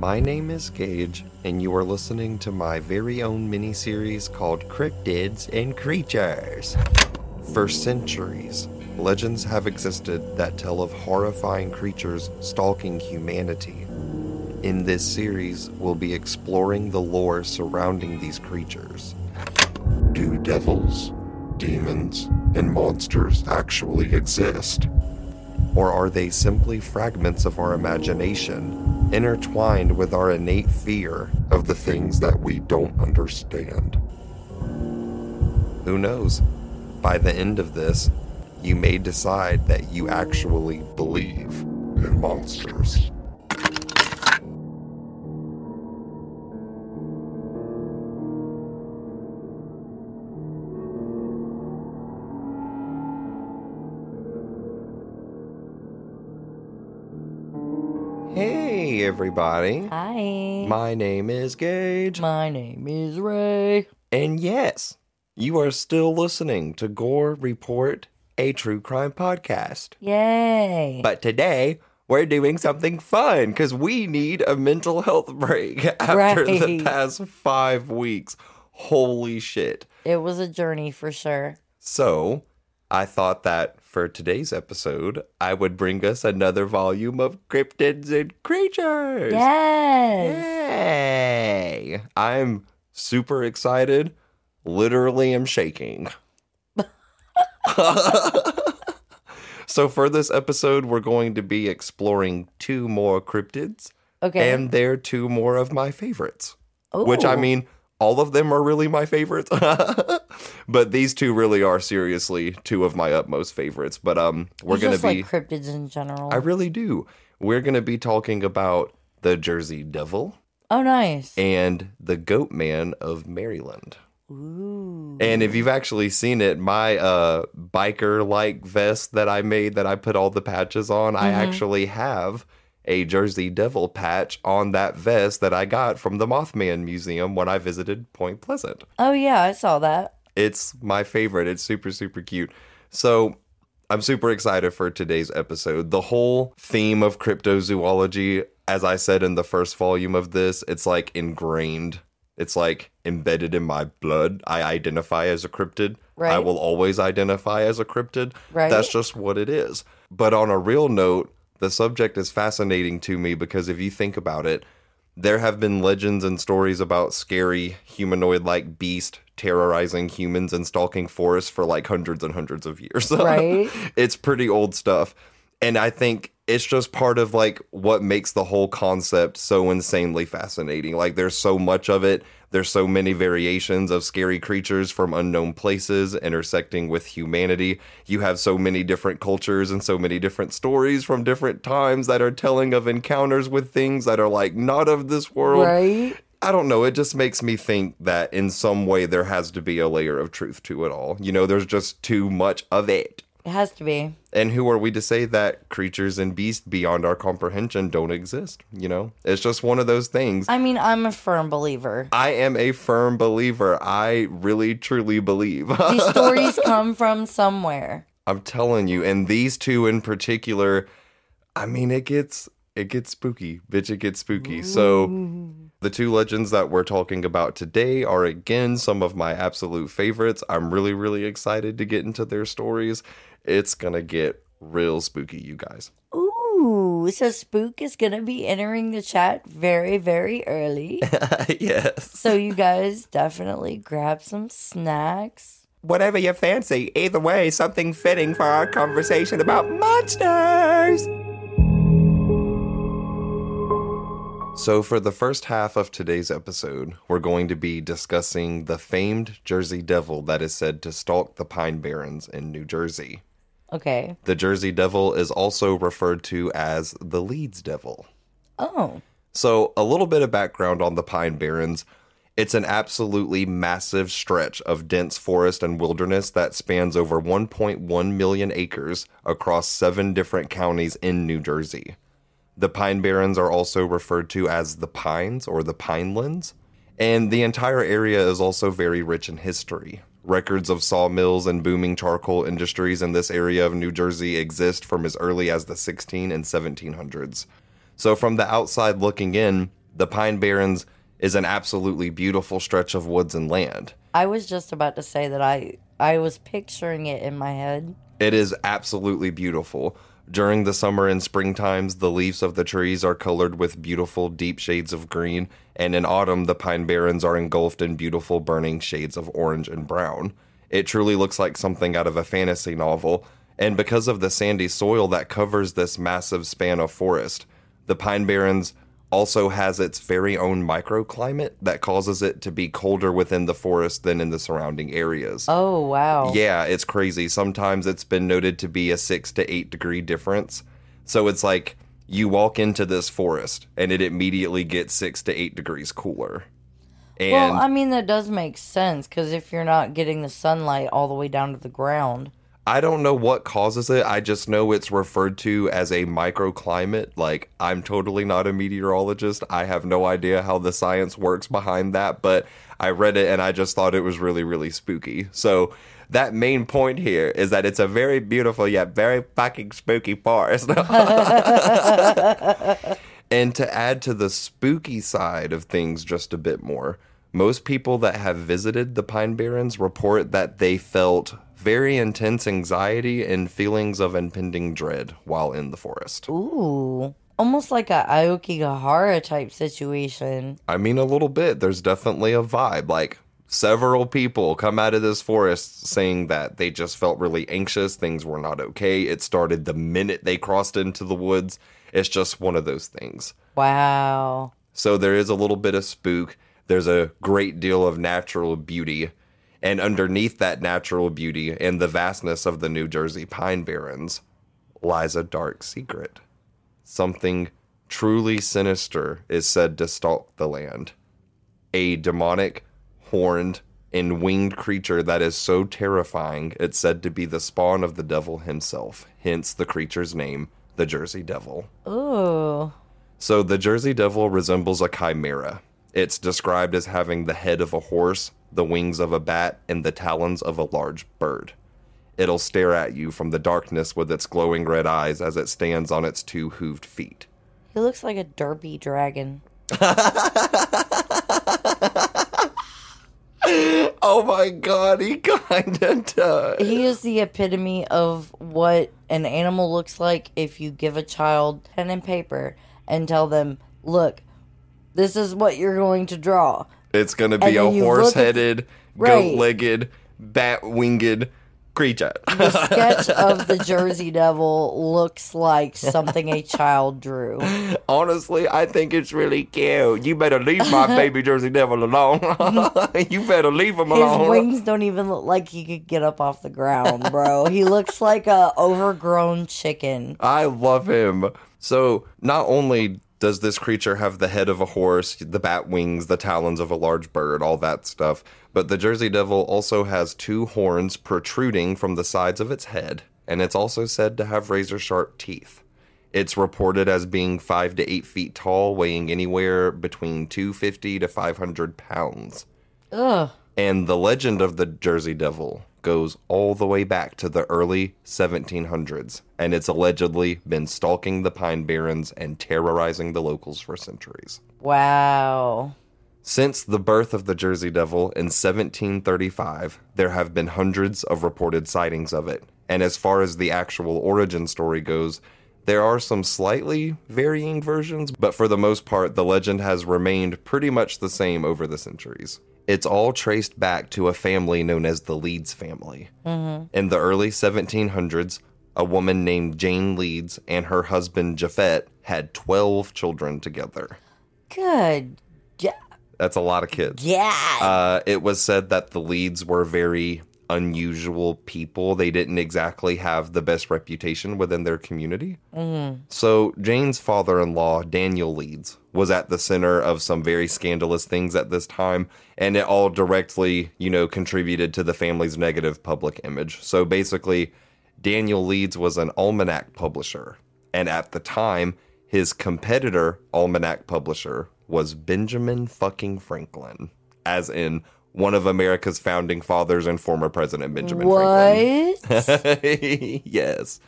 My name is Gage, and you are listening to my very own mini series called Cryptids and Creatures. For centuries, legends have existed that tell of horrifying creatures stalking humanity. In this series, we'll be exploring the lore surrounding these creatures. Do devils, demons, and monsters actually exist? Or are they simply fragments of our imagination, intertwined with our innate fear of the things that we don't understand? Who knows? By the end of this, you may decide that you actually believe in monsters. Everybody. Hi. My name is Gage. My name is Ray. And yes, you are still listening to Gore Report, a true crime podcast. Yay. But today, we're doing something fun because we need a mental health break after Right. the past five weeks. Holy shit. it was a journey for sure. So, I thought that for today's episode, I would bring us another volume of Cryptids and Creatures. Yes. Yay! I'm super excited. Literally am shaking. so for this episode, we're going to be exploring two more cryptids, Okay. and they're two more of my favorites. Which I oh. mean, all of them are really my favorites, but these two really are seriously two of my utmost favorites. But um, we're You gonna just be. like cryptids in general. I really do. We're gonna be talking about the Jersey Devil oh, nice. and the Goat Man of Maryland. Ooh. And if you've actually seen it, my uh biker like vest that I made that I put all the patches on, I actually have a Jersey Devil patch on that vest that I got from the Mothman Museum when I visited Point Pleasant. Oh, yeah, I saw that. It's my favorite. It's super, super cute. So I'm super excited for today's episode. The whole theme of cryptozoology, as I said in the first volume of this, it's like ingrained. It's like embedded in my blood. I identify as a cryptid. I will always identify as a cryptid. Right. That's just what it is. But on a real note, the subject is fascinating to me because if you think about it, there have been legends and stories about scary humanoid like beast terrorizing humans and stalking forests for like hundreds and hundreds of years. Right. it's pretty old stuff. And I think it's just part of like what makes the whole concept so insanely fascinating. Like there's so much of it. There's so many variations of scary creatures from unknown places intersecting with humanity. You have so many different cultures and so many different stories from different times that are telling of encounters with things that are like not of this world. Right? I don't know. It just makes me think that in some way there has to be a layer of truth to it all. You know, there's just too much of it. It has to be. And who are we to say that creatures and beasts beyond our comprehension don't exist? You know, it's just one of those things. I mean, I'm a firm believer. I am a firm believer. I really, truly believe. These stories come from somewhere. I'm telling you, and these two in particular, I mean, it gets it gets spooky, bitch. It gets spooky. So. The two legends that we're talking about today are again some of my absolute favorites. I'm really, really excited to get into their stories. It's gonna get real spooky, you guys. Ooh, so Spook is going to be entering the chat very, very early. yes. so you guys definitely grab some snacks. Whatever you fancy, either way, something fitting for our conversation about monsters. So, for the first half of today's episode, we're going to be discussing the famed Jersey Devil that is said to stalk the Pine Barrens in New Jersey. Okay. The Jersey Devil is also referred to as the Leeds Devil. Oh, So, a little bit of background on the Pine Barrens. It's an absolutely massive stretch of dense forest and wilderness that spans over 1.1 million acres across seven different counties in New Jersey. The Pine Barrens are also referred to as the Pines or the Pinelands, and the entire area is also very rich in history. Records of sawmills and booming charcoal industries in this area of New Jersey exist from as early as the 16 and 1700s. So, from the outside looking in, the Pine Barrens is an absolutely beautiful stretch of woods and land. I was just about to say that I I was picturing it in my head. It is absolutely beautiful. During the summer and spring times, the leaves of the trees are colored with beautiful deep shades of green, and in autumn, the pine barrens are engulfed in beautiful burning shades of orange and brown. It truly looks like something out of a fantasy novel, and because of the sandy soil that covers this massive span of forest, the pine barrens also has its very own microclimate that causes it to be colder within the forest than in the surrounding areas. Oh wow. Yeah, it's crazy. Sometimes it's been noted to be a six to eight degree difference. So it's like you walk into this forest and it immediately gets six to eight degrees cooler. And Well, I mean that does make sense because if you're not getting the sunlight all the way down to the ground, I don't know what causes it. I just know it's referred to as a microclimate. Like, I'm totally not a meteorologist. I have no idea how the science works behind that, but I read it and I just thought it was really, really spooky. So, that main point here is that it's a very beautiful yet very fucking spooky forest. and to add to the spooky side of things just a bit more, most people that have visited the Pine Barrens report that they felt very intense anxiety and feelings of impending dread while in the forest. ooh, almost like a Aokigahara type situation. I mean, a little bit. There's definitely a vibe. Like, several people come out of this forest saying that they just felt really anxious. Things were not okay. It started the minute they crossed into the woods. It's just one of those things. Wow. So there is a little bit of spook. There's a great deal of natural beauty. And underneath that natural beauty and the vastness of the New Jersey Pine Barrens lies a dark secret. Something truly sinister is said to stalk the land. A demonic, horned, and winged creature that is so terrifying it's said to be the spawn of the devil himself, hence the creature's name, the Jersey Devil. Ooh. So the Jersey Devil resembles a chimera. It's described as having the head of a horse, the wings of a bat, and the talons of a large bird. It'll stare at you from the darkness with its glowing red eyes as it stands on its two hooved feet. He looks like a derpy dragon. Oh my god, he kinda does. He is the epitome of what an animal looks like if you give a child pen and paper and tell them, look, this is what you're going to draw. It's gonna be a then you look at- horse headed, Right. goat legged, bat winged creature. The sketch of the Jersey Devil looks like something a child drew. Honestly, I think it's really cute. You better leave my baby Jersey Devil alone. you better leave him His alone. His wings don't even look like he could get up off the ground, bro. He looks like a overgrown chicken. I love him. So, not only does this creature have the head of a horse, the bat wings, the talons of a large bird, all that stuff, but the Jersey Devil also has two horns protruding from the sides of its head, and it's also said to have razor sharp teeth. It's reported as being five to eight feet tall, weighing anywhere between 250 to 500 pounds. Ugh. And the legend of the Jersey Devil goes all the way back to the early 1700s, and it's allegedly been stalking the Pine Barrens and terrorizing the locals for centuries. Wow. Since the birth of the Jersey Devil in 1735, there have been hundreds of reported sightings of it. And as far as the actual origin story goes, there are some slightly varying versions, but for the most part, the legend has remained pretty much the same over the centuries. It's all traced back to a family known as the Leeds family. In the early 1700s, a woman named Jane Leeds and her husband Japhet had 12 children together. Good. Yeah. That's a lot of kids. Yeah. Uh, it was said that the Leeds were very unusual people. They didn't exactly have the best reputation within their community. Mm-hmm. So, Jane's father in law, Daniel Leeds, was at the center of some very scandalous things at this time, and it all directly, you know, contributed to the family's negative public image. So, basically, Daniel Leeds was an almanac publisher, and at the time, his competitor almanac publisher was Benjamin fucking Franklin, as in one of America's founding fathers and former President Benjamin Franklin. what? yes.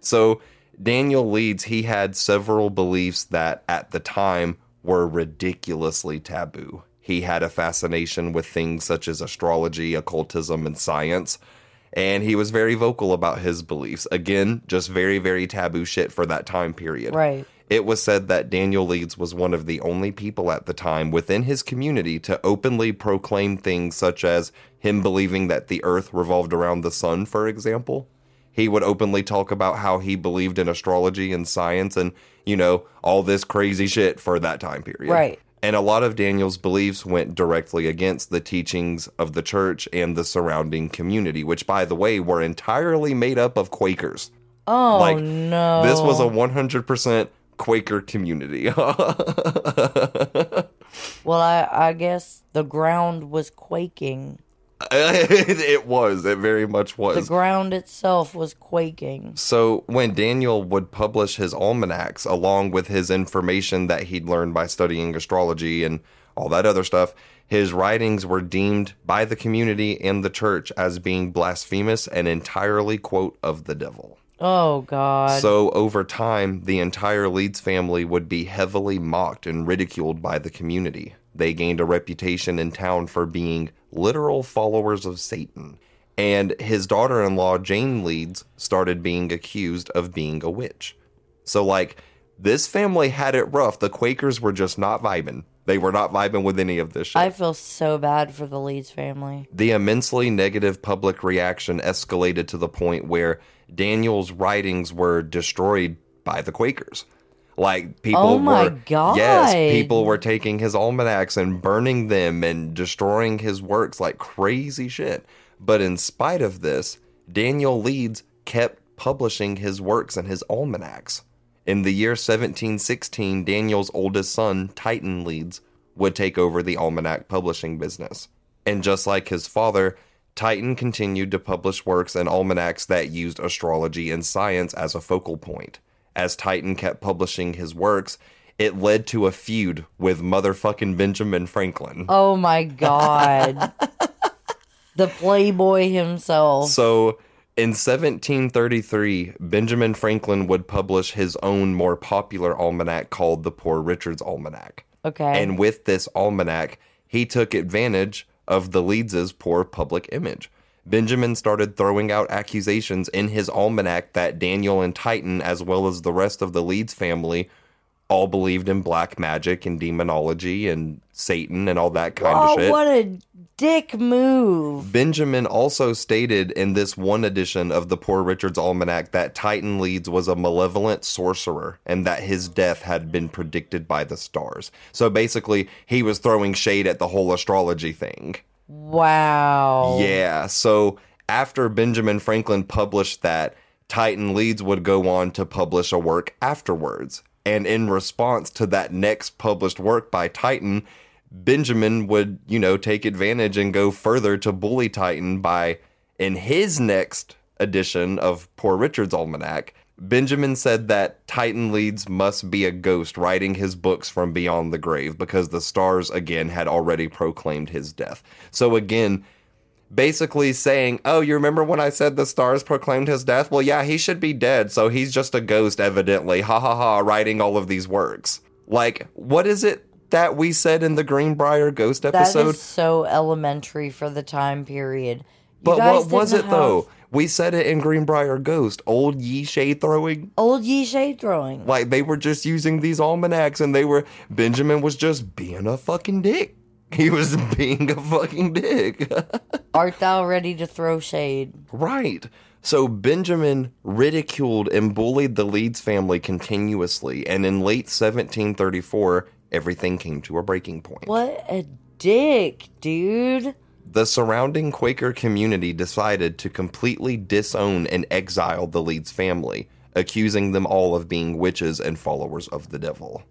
So Daniel Leeds, he had several beliefs that at the time were ridiculously taboo. He had a fascination with things such as astrology, occultism, and science, and he was very vocal about his beliefs. Again, just very, very taboo shit for that time period. Right. It was said that Daniel Leeds was one of the only people at the time within his community to openly proclaim things such as him believing that the earth revolved around the sun, for example. He would openly talk about how he believed in astrology and science and, you know, all this crazy shit for that time period. Right. And a lot of Daniel's beliefs went directly against the teachings of the church and the surrounding community, which, by the way, were entirely made up of Quakers. Oh Like, no. This was a 100% Quaker community. Well, I I guess the ground was quaking. it was. It very much was. The ground itself was quaking. So when Daniel would publish his almanacs along with his information that he'd learned by studying astrology and all that other stuff, his writings were deemed by the community and the church as being blasphemous and entirely, quote, of the devil. Oh God. So over time, the entire Leeds family would be heavily mocked and ridiculed by the community. They gained a reputation in town for being literal followers of Satan. And his daughter in law, Jane Leeds, started being accused of being a witch. So, like, this family had it rough. The Quakers were just not vibing. They were not vibing with any of this shit. I feel so bad for the Leeds family. The immensely negative public reaction escalated to the point where Daniel's writings were destroyed by the Quakers. Like people Oh my were God. yes, people were taking his almanacs and burning them and destroying his works like crazy shit. But in spite of this, Daniel Leeds kept publishing his works and his almanacs. In the year 1716, Daniel's oldest son, Titan Leeds, would take over the almanac publishing business. And just like his father, Titan continued to publish works and almanacs that used astrology and science as a focal point. As Titan kept publishing his works, it led to a feud with motherfucking Benjamin Franklin. Oh my God. the Playboy himself. So in 1733, Benjamin Franklin would publish his own more popular almanac called the Poor Richard's Almanac. okay. And with this almanac, he took advantage of the Leeds' poor public image. Benjamin started throwing out accusations in his almanac that Daniel and Titan, as well as the rest of the Leeds family, all believed in black magic and demonology and Satan and all that kind oh, of shit. what a dick move. Benjamin also stated in this one edition of the Poor Richard's Almanac that Titan Leeds was a malevolent sorcerer and that his death had been predicted by the stars. So basically, he was throwing shade at the whole astrology thing. Wow. Yeah, so after Benjamin Franklin published that, Titan Leeds would go on to publish a work afterwards. And in response to that next published work by Titan, Benjamin would, you know, take advantage and go further to bully Titan by, in his next edition of Poor Richard's Almanac, Benjamin said that Titan Leeds must be a ghost writing his books from beyond the grave because the stars again had already proclaimed his death. So again, basically saying, "Oh, you remember when I said the stars proclaimed his death? Well, yeah, he should be dead, so he's just a ghost evidently." Ha ha ha, writing all of these works. Like, what is it that we said in the Greenbrier ghost episode? is so elementary for the time period. You but what was it didn't though? We said it in Greenbrier Ghost, old ye shade throwing. Old ye shade throwing. Like they were just using these almanacs and they were Benjamin was just being a fucking dick. He was being a fucking dick. Art thou ready to throw shade? right. So Benjamin ridiculed and bullied the Leeds family continuously, and in late 1734, everything came to a breaking point. What a dick, dude. The surrounding Quaker community decided to completely disown and exile the Leeds family, accusing them all of being witches and followers of the devil.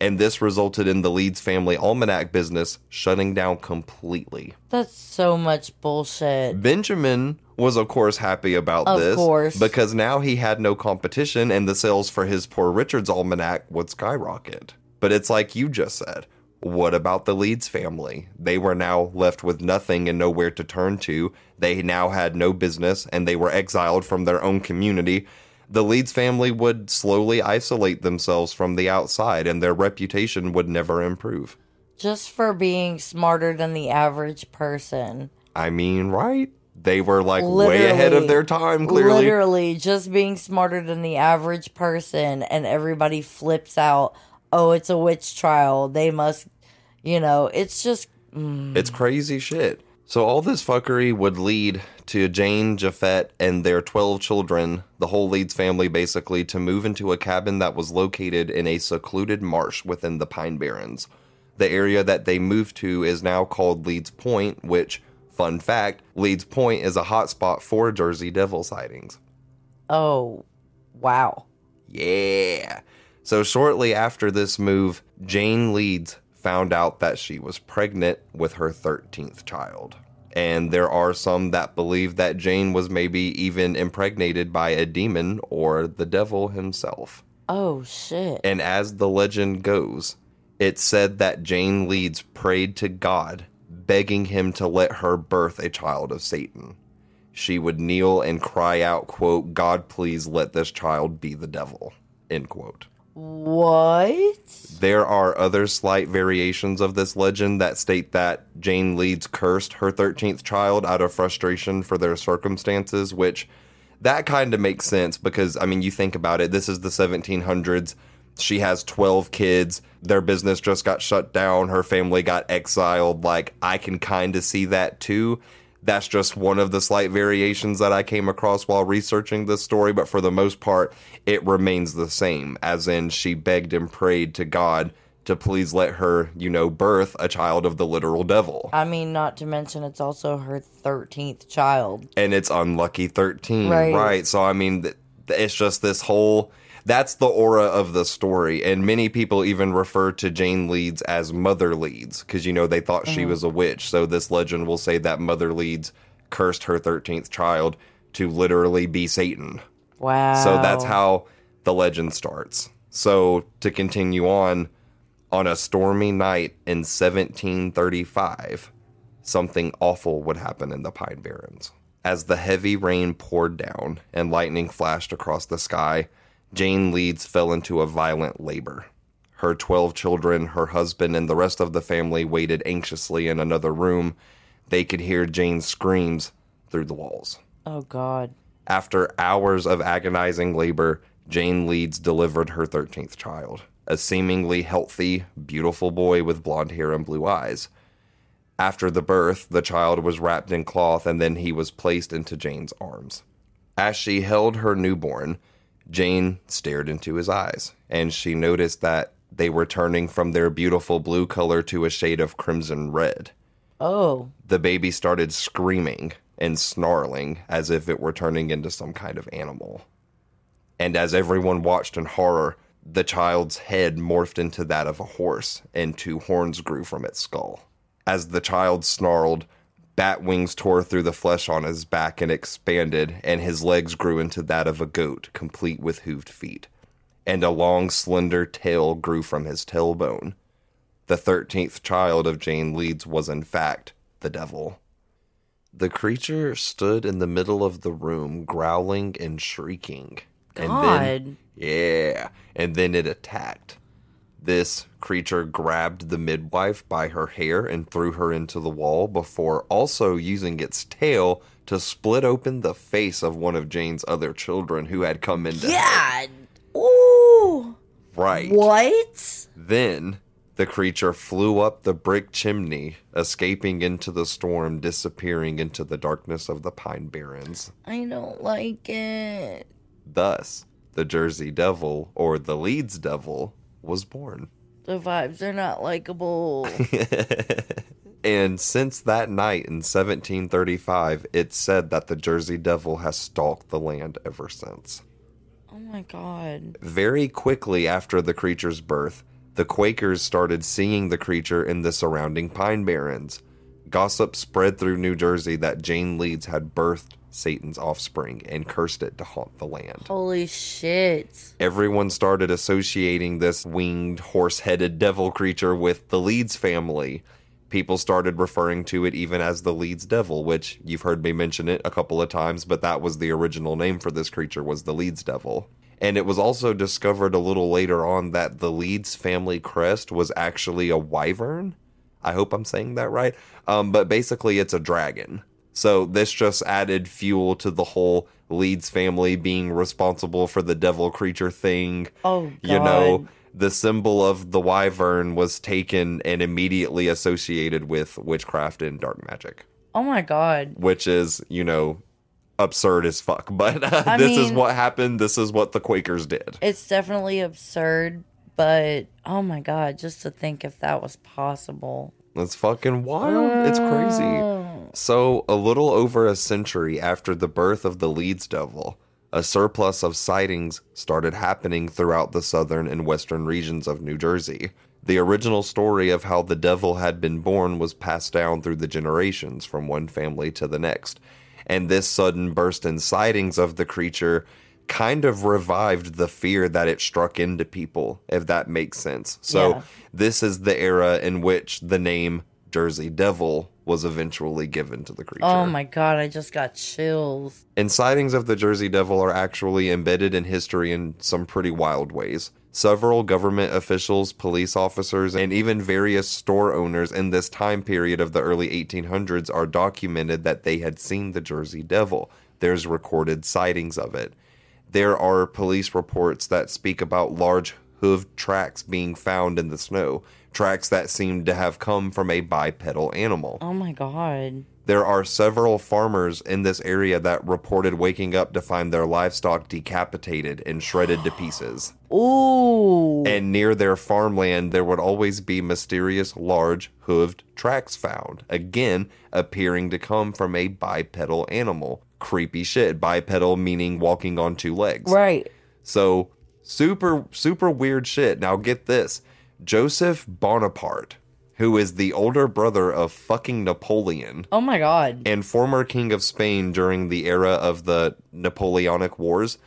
And this resulted in the Leeds family almanac business shutting down completely. That's so much bullshit. Benjamin was, of course, happy about Of this course. because now he had no competition and the sales for his Poor Richard's almanac would skyrocket. But it's like you just said. What about the Leeds family? They were now left with nothing and nowhere to turn to. They now had no business and they were exiled from their own community. The Leeds family would slowly isolate themselves from the outside and their reputation would never improve. Just for being smarter than the average person. I mean, right? They were like way ahead of their time, clearly. Literally, just being smarter than the average person, and everybody flips out. Oh, it's a witch trial. They must, you know, it's just. Mm. It's crazy shit. So all this fuckery would lead to Jane, Japhet, and their 12 children, the whole Leeds family basically, to move into a cabin that was located in a secluded marsh within the Pine Barrens. The area that they moved to is now called Leeds Point, which, fun fact, Leeds Point is a hotspot for Jersey Devil sightings. Oh, wow. Yeah. So shortly after this move, Jane Leeds found out that she was pregnant with her 13th child. And there are some that believe that Jane was maybe even impregnated by a demon or the devil himself. Oh, shit. And as the legend goes, it said that Jane Leeds prayed to God, begging him to let her birth a child of Satan. She would kneel and cry out, quote, God, please let this child be the devil, end quote. What? There are other slight variations of this legend that state that Jane Leeds cursed her 13th child out of frustration for their circumstances, which that kind of makes sense because, I mean, you think about it, this is the 1700s. She has 12 kids. Their business just got shut down. Her family got exiled. Like, I can kind of see that too. That's just one of the slight variations that I came across while researching this story, but for the most part, it remains the same. As in, she begged and prayed to God to please let her, you know, birth a child of the literal devil. I mean, not to mention it's also her 13th child. And it's unlucky 13, Right. right? So, I mean, it's just this whole. That's the aura of the story. And many people even refer to Jane Leeds as Mother Leeds because, you know, they thought she mm-hmm. was a witch. So, this legend will say that Mother Leeds cursed her 13th child to literally be Satan. Wow. So that's how the legend starts. So to continue on, on a stormy night in 1735, something awful would happen in the Pine Barrens. As the heavy rain poured down and lightning flashed across the sky, Jane Leeds fell into a violent labor. Her 12 children, her husband, and the rest of the family waited anxiously in another room. They could hear Jane's screams through the walls. Oh, God. After hours of agonizing labor, Jane Leeds delivered her 13th child, a seemingly healthy, beautiful boy with blonde hair and blue eyes. After the birth, the child was wrapped in cloth and then he was placed into Jane's arms. As she held her newborn, Jane stared into his eyes, and she noticed that they were turning from their beautiful blue color to a shade of crimson red Oh, the baby started screaming and snarling as if it were turning into some kind of animal. And as everyone watched in horror, the child's head morphed into that of a horse, and two horns grew from its skull. As the child snarled, bat wings tore through the flesh on his back and expanded, and his legs grew into that of a goat, complete with hooved feet. And a long, slender tail grew from his tailbone. The thirteenth child of Jane Leeds was, in fact, the devil. The creature stood in the middle of the room, growling and shrieking. And then, God. yeah, and then it attacked. This creature grabbed the midwife by her hair and threw her into the wall before also using its tail to split open the face of one of Jane's other children who had come into God. Ooh. right. What? Then the creature flew up the brick chimney, escaping into the storm, disappearing into the darkness of the Pine Barrens. I don't like it. Thus, the Jersey Devil, or the Leeds Devil, was born. The vibes are not likable. And since that night in 1735, it's said that the Jersey Devil has stalked the land ever since. oh my god. Very quickly after the creature's birth, the Quakers started seeing the creature in the surrounding pine barrens. Gossip spread through New Jersey that Jane Leeds had birthed Satan's offspring and cursed it to haunt the land. Holy shit. Everyone started associating this winged, horse headed devil creature with the Leeds family. people started referring to it even as the Leeds Devil, which you've heard me mention it a couple of times, but that was the original name for this creature was the Leeds Devil. And it was also discovered a little later on that the Leeds family crest was actually a wyvern. I hope I'm saying that right. Um, but basically, it's a dragon. So this just added fuel to the whole Leeds family being responsible for the devil creature thing. Oh, God. You know, the symbol of the wyvern was taken and immediately associated with witchcraft and dark magic, Oh my God. which is, you know, absurd as fuck. But uh, this is what happened. This is what the Quakers did. It's definitely absurd, but oh my God, just to think if that was possible. It's fucking wild. It's crazy. So, a little over a century after the birth of the Leeds Devil, a surplus of sightings started happening throughout the southern and western regions of New Jersey. The original story of how the devil had been born was passed down through the generations from one family to the next. And this sudden burst in sightings of the creature kind of revived the fear that it struck into people, if that makes sense. So, Yeah. this is the era in which the name Jersey Devil was eventually given to the creature. Oh my God, I just got chills. And sightings of the Jersey Devil are actually embedded in history in some pretty wild ways. Several government officials, police officers, and even various store owners in this time period of the early 1800s are documented that they had seen the Jersey Devil. There's recorded sightings of it. There are police reports that speak about large hooved tracks being found in the snow, tracks that seemed to have come from a bipedal animal. Oh my God. There are several farmers in this area that reported waking up to find their livestock decapitated and shredded to pieces. Ooh. And near their farmland, there would always be mysterious, large, hooved tracks found, again, appearing to come from a bipedal animal. Creepy shit. Bipedal meaning walking on two legs. right. So, super, super weird shit. Now, get this Joseph Bonaparte, who is the older brother of fucking Napoleon Oh my God. and former king of Spain during the era of the Napoleonic Wars,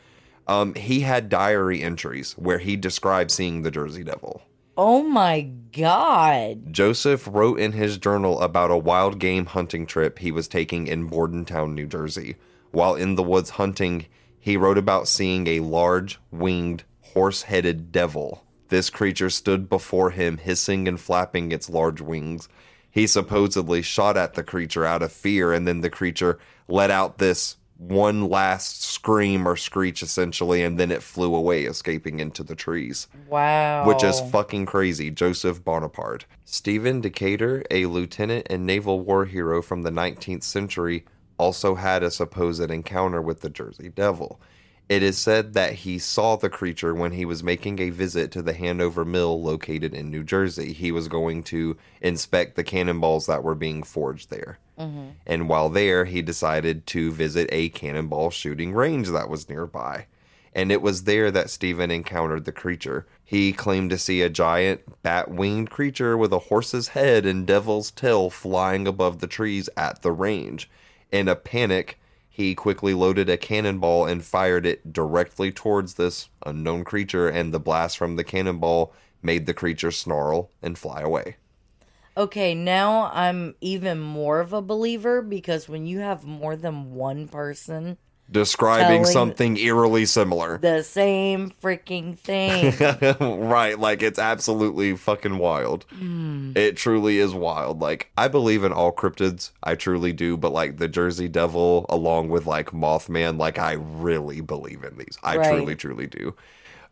um, he had diary entries where he described seeing the Jersey Devil. Oh my God. Joseph wrote in his journal about a wild game hunting trip he was taking in Bordentown, New Jersey. While in the woods hunting, he wrote about seeing a large, winged, horse headed devil. This creature stood before him, hissing and flapping its large wings. He supposedly shot at the creature out of fear, and then the creature let out this one last scream or screech, essentially, and then it flew away, escaping into the trees Wow. which is fucking crazy. Joseph Bonaparte. Stephen Decatur, a lieutenant and naval war hero from the 19th century, also had a supposed encounter with the Jersey Devil. It is said that he saw the creature when he was making a visit to the Hanover Mill located in New Jersey. He was going to inspect the cannonballs that were being forged there. Mm-hmm. And while there, he decided to visit a cannonball shooting range that was nearby and it was there that Stephen encountered the creature. He claimed to see a giant bat winged creature with a horse's head and devil's tail flying above the trees at the range. In a panic, he quickly loaded a cannonball and fired it directly towards this unknown creature, and the blast from the cannonball made the creature snarl and fly away. Okay, now I'm even more of a believer because when you have more than one person, Describing Telling- something eerily similar. the same freaking thing. right, like it's absolutely fucking wild. Hmm. It truly is wild. Like I believe in all cryptids, I truly do, but like the Jersey Devil along with like Mothman, like I really believe in these. I Right. truly truly do.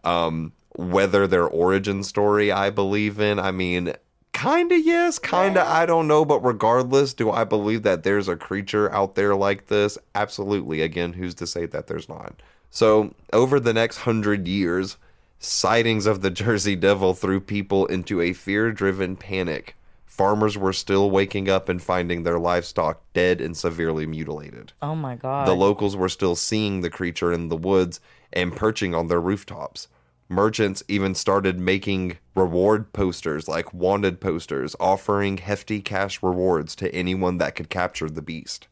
Um whether their origin story I believe in, I mean Kinda yes, kinda I don't know, but regardless, do I believe that there's a creature out there like this? Absolutely. Again, who's to say that there's not? So, over the next hundred years, sightings of the Jersey Devil threw people into a fear driven panic. Farmers were still waking up and finding their livestock dead and severely mutilated. oh my god. The locals were still seeing the creature in the woods and perching on their rooftops. Merchants even started making reward posters, like wanted posters, offering hefty cash rewards to anyone that could capture the beast.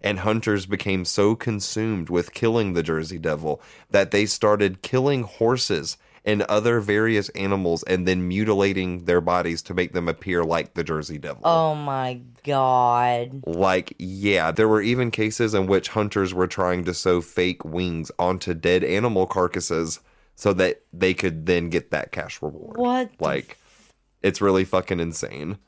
And hunters became so consumed with killing the Jersey Devil that they started killing horses and other various animals and then mutilating their bodies to make them appear like the Jersey Devil. Oh my god. Like, yeah, there were even cases in which hunters were trying to sew fake wings onto dead animal carcasses so that they could then get that cash reward. What Like, it's really fucking insane.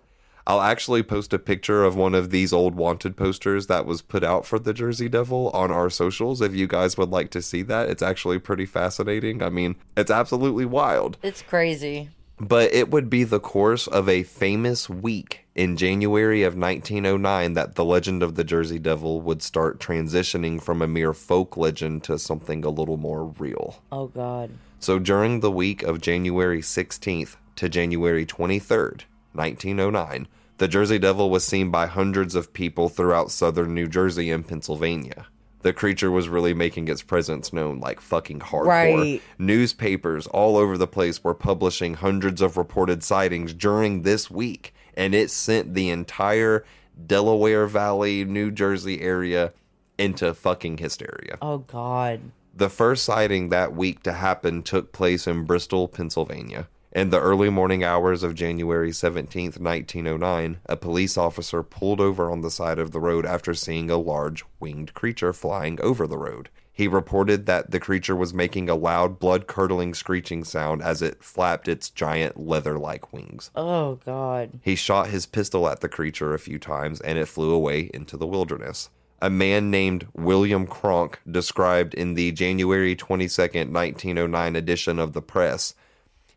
I'll actually post a picture of one of these old wanted posters that was put out for the Jersey Devil on our socials if you guys would like to see that. It's actually pretty fascinating. I mean, it's absolutely wild. It's crazy. But it would be the course of a famous week in January of 1909 that the legend of the Jersey Devil would start transitioning from a mere folk legend to something a little more real. Oh god. So during the week of January 16th to January 23rd, 1909, the Jersey Devil was seen by hundreds of people throughout southern New Jersey and Pennsylvania. The creature was really making its presence known like fucking hardcore. Right. Newspapers all over the place were publishing hundreds of reported sightings during this week, and it sent the entire Delaware Valley, New Jersey area into fucking hysteria. Oh god. The first sighting that week to happen took place in Bristol, Pennsylvania. In the early morning hours of January 17, 1909, a police officer pulled over on the side of the road after seeing a large winged creature flying over the road. He reported that the creature was making a loud, blood curdling screeching sound as it flapped its giant leather like wings. Oh god. He shot his pistol at the creature a few times and it flew away into the wilderness. A man named William Cronk described in the January 22, 1909 edition of the press.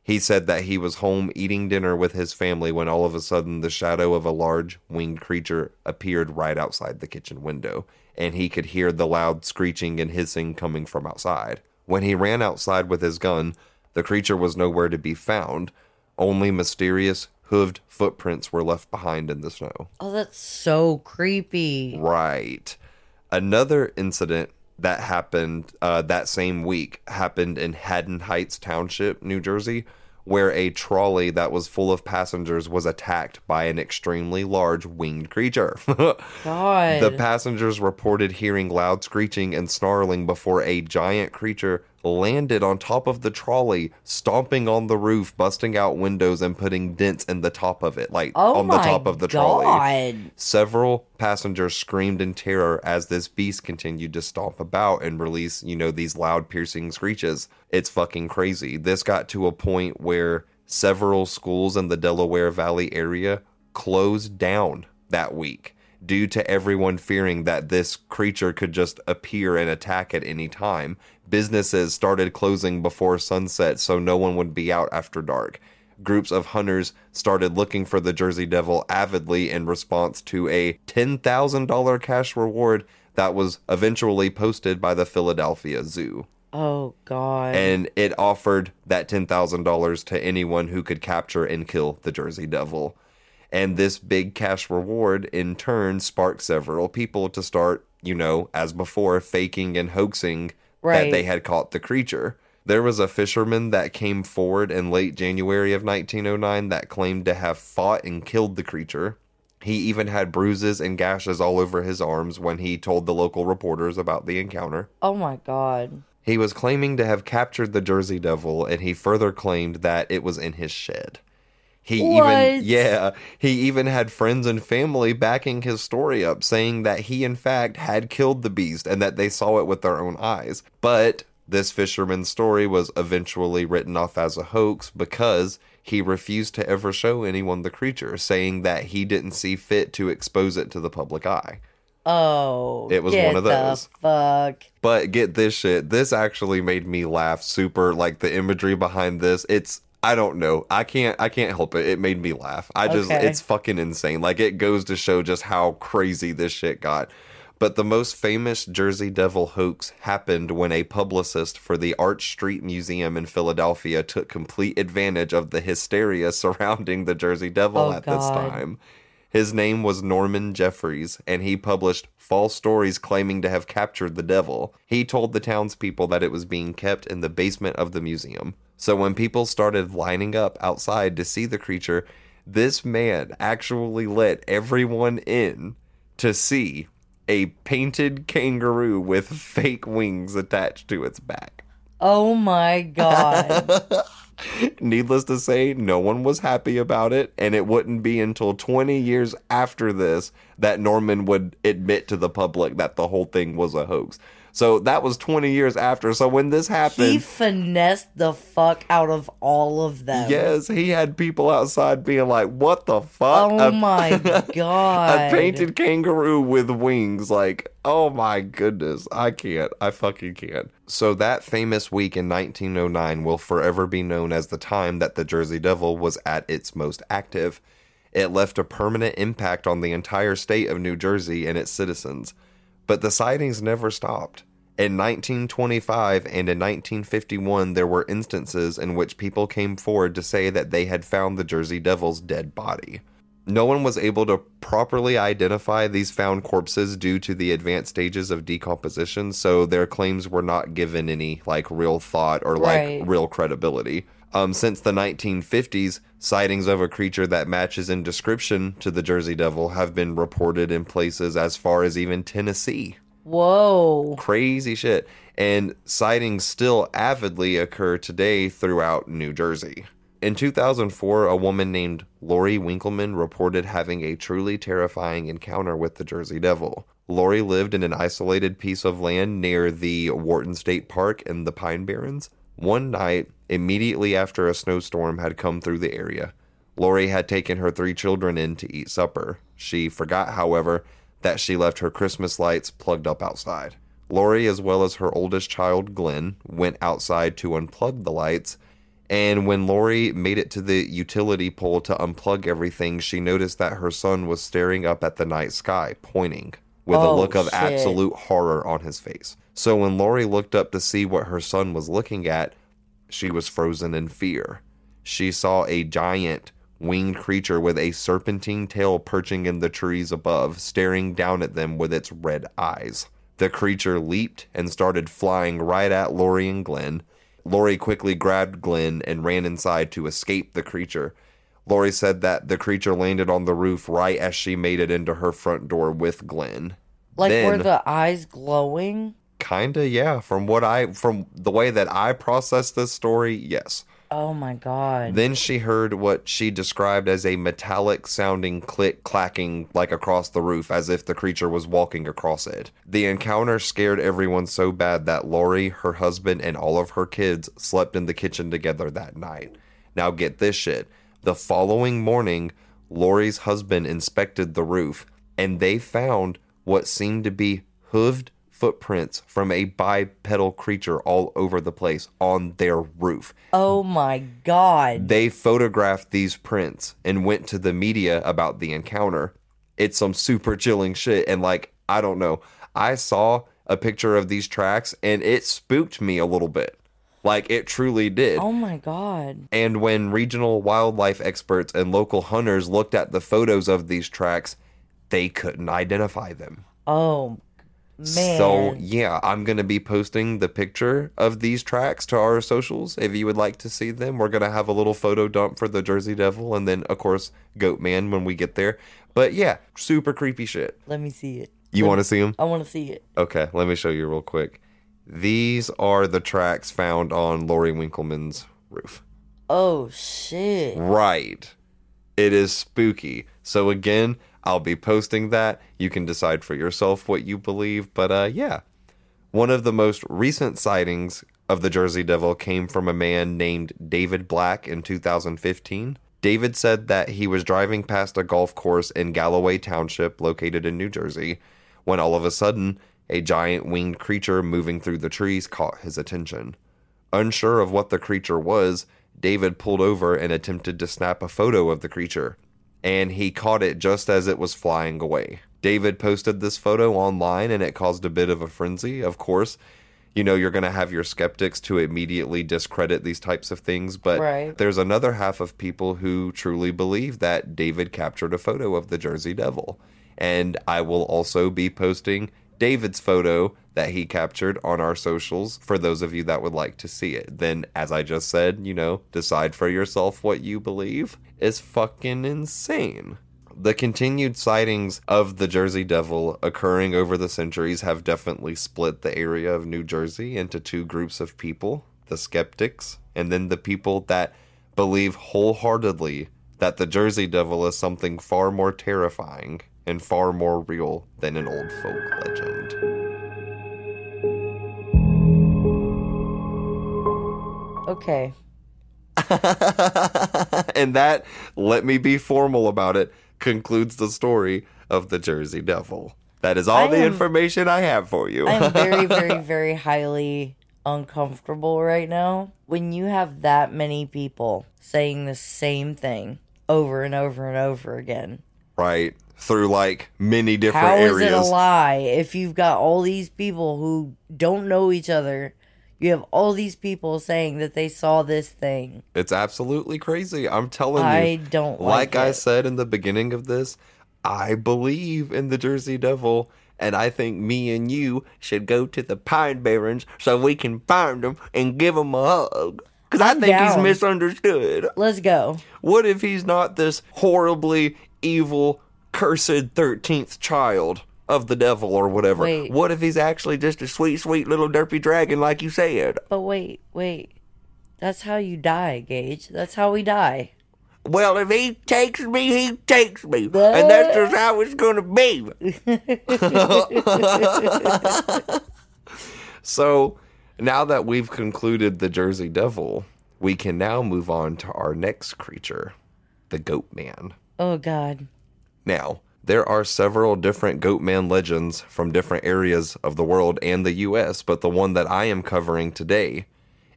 He said that he was home eating dinner with his family when all of a sudden the shadow of a large winged creature appeared right outside the kitchen window, and he could hear the loud screeching and hissing coming from outside. When he ran outside with his gun, the creature was nowhere to be found. Only mysterious hooved footprints were left behind in the snow. Oh, that's so creepy. Right. Another incident that happened uh, that same week happened in Haddon Heights Township, New Jersey, where a trolley that was full of passengers was attacked by an extremely large winged creature. God. the passengers reported hearing loud screeching and snarling before a giant creature landed on top of the trolley, stomping on the roof, busting out windows, and putting dents in the top of it, like oh on the top of the trolley. Several passengers screamed in terror as this beast continued to stomp about and release, you know, these loud piercing screeches. It's fucking crazy. This got to a point where several schools in the Delaware Valley area closed down that week due to everyone fearing that this creature could just appear and attack at any time. Businesses started closing before sunset so no one would be out after dark groups of hunters started looking for the Jersey Devil avidly in response to a $10,000 cash reward that was eventually posted by the Philadelphia Zoo. Oh God. And it offered that $10,000 to anyone who could capture and kill the Jersey Devil. And this big cash reward in turn sparked several people to start, you know, as before, faking and hoaxing Right. that they had caught the creature. There was a fisherman that came forward in late January of 1909 that claimed to have fought and killed the creature. He even had bruises and gashes all over his arms when he told the local reporters about the encounter. oh my God. He was claiming to have captured the Jersey Devil, and he further claimed that it was in his shed. He What? even, yeah, he even had friends and family backing his story up, saying that he, in fact, had killed the beast and that they saw it with their own eyes. But this fisherman's story was eventually written off as a hoax because he refused to ever show anyone the creature, saying that he didn't see fit to expose it to the public eye. Oh. It was one of those. Fuck. But get this shit. This actually made me laugh super like the imagery behind this. It's I don't know. I can't I can't help it. It made me laugh. I just Okay. it's fucking insane. Like it goes to show just how crazy this shit got. But the most famous Jersey Devil hoax happened when a publicist for the Arch Street Museum in Philadelphia took complete advantage of the hysteria surrounding the Jersey Devil Oh, at this time. His name was Norman Jeffries, and he published false stories claiming to have captured the devil. He told the townspeople that it was being kept in the basement of the museum. So when people started lining up outside to see the creature, this man actually let everyone in to see a painted kangaroo with fake wings attached to its back. Oh my god. Needless to say, no one was happy about it, and it wouldn't be until 20 years after this that Norman would admit to the public that the whole thing was a hoax. So that was 20 years after. So when this happened, he finessed the fuck out of all of them. yes, he had people outside being like, "What the fuck?" Oh A- my god. a painted kangaroo with wings. Like, oh my goodness, I can't. I fucking can't. So that famous week in 1909 will forever be known as the time that the Jersey Devil was at its most active. It left a permanent impact on the entire state of New Jersey and its citizens. But the sightings never stopped. In 1925 and in 1951, there were instances in which people came forward to say that they had found the Jersey Devil's dead body. No one was able to properly identify these found corpses due to the advanced stages of decomposition, so their claims were not given any like real thought or like Right. real credibility. Um, since the 1950s, sightings of a creature that matches in description to the Jersey Devil have been reported in places as far as even Tennessee Whoa. crazy shit. And sightings still avidly occur today throughout New Jersey. In 2004, a woman named Lori Winkelman reported having a truly terrifying encounter with the Jersey Devil. Lori lived in an isolated piece of land near the Wharton State Park in the Pine Barrens. One night, immediately after a snowstorm had come through the area, Lori had taken her three children in to eat supper. She forgot, however, that she left her Christmas lights plugged up outside. Lori, as well as her oldest child, Glenn, went outside to unplug the lights. And when Lori made it to the utility pole to unplug everything, she noticed that her son was staring up at the night sky, pointing, with a Oh, look of shit. absolute horror on his face. So when Lori looked up to see what her son was looking at, she was frozen in fear. She saw a giant winged creature with a serpentine tail perching in the trees above, staring down at them with its red eyes. The creature leaped and started flying right at Lori and Glenn. Lori quickly grabbed Glenn and ran inside to escape the creature. Lori said that the creature landed on the roof right as she made it into her front door with Glenn. Like were the eyes glowing? Kinda, yeah. From what I, from the way that I processed this story, yes. Oh my god. Then she heard what she described as a metallic sounding click clacking like across the roof as if the creature was walking across it. The encounter scared everyone so bad that Lori, her husband, and all of her kids slept in the kitchen together that night. Now get this shit. The following morning, Lori's husband inspected the roof and they found what seemed to be hooved footprints from a bipedal creature all over the place on their roof. oh my god. They photographed these prints and went to the media about the encounter. It's some super chilling shit. And, like, I don't know. I saw a picture of these tracks and it spooked me a little bit. Like, it truly did. Oh my god. And when regional wildlife experts and local hunters looked at the photos of these tracks, they couldn't identify them. Oh man. So, yeah, I'm going to be posting the picture of these tracks to our socials. If you would like to see them, we're going to have a little photo dump for the Jersey Devil and then, of course, Goat Man when we get there. But yeah, super creepy shit. Let me see it. You want to see them? I want to see it. Okay, let me show you real quick. These are the tracks found on Lori Winkelman's roof. Oh shit. Right. It is spooky. So again, I'll be posting that. You can decide for yourself what you believe, but uh yeah. One of the most recent sightings of the Jersey Devil came from a man named David Black in 2015. David said that he was driving past a golf course in Galloway Township, located in New Jersey, when all of a sudden, a giant winged creature moving through the trees caught his attention. Unsure of what the creature was, David pulled over and attempted to snap a photo of the creature, and he caught it just as it was flying away. David posted this photo online and it caused a bit of a frenzy. Of course, you know, you're going to have your skeptics to immediately discredit these types of things, but Right. there's another half of people who truly believe that David captured a photo of the Jersey Devil. And I will also be posting David's photo that he captured on our socials for those of you that would like to see it. Then, as I just said, you know, decide for yourself what you believe is fucking insane. The continued sightings of the Jersey Devil occurring over the centuries have definitely split the area of New Jersey into two groups of people. the skeptics, and then the people that believe wholeheartedly that the Jersey Devil is something far more terrifying and far more real than an old folk legend. Okay. and that, let me be formal about it, concludes the story of the Jersey Devil. That is all I the am- information I have for you. I am very, very, very highly uncomfortable right now when you have that many people saying the same thing over and over and over again. right? Through like many different How is areas. it a lie if you've got all these people who don't know each other? You have all these people saying that they saw this thing. It's absolutely crazy. I'm telling I you. I don't Like like I said in the beginning of this, I believe in the Jersey Devil, and I think me and you should go to the Pine Barrens so we can find him and give him a hug. Because I think he's misunderstood. Let's go. What if he's not this horribly evil, cursed 13th child of the devil or whatever? Wait. What if he's actually just a sweet, sweet little derpy dragon like you said? But wait, wait. That's how you die, Gage. That's how we die. Well, if he takes me, he takes me. And that's just how it's going to be. so, now that we've concluded the Jersey Devil, we can now move on to our next creature, the Goat Man. Oh God. Now, there are several different Goatman legends from different areas of the world and the US, but the one that I am covering today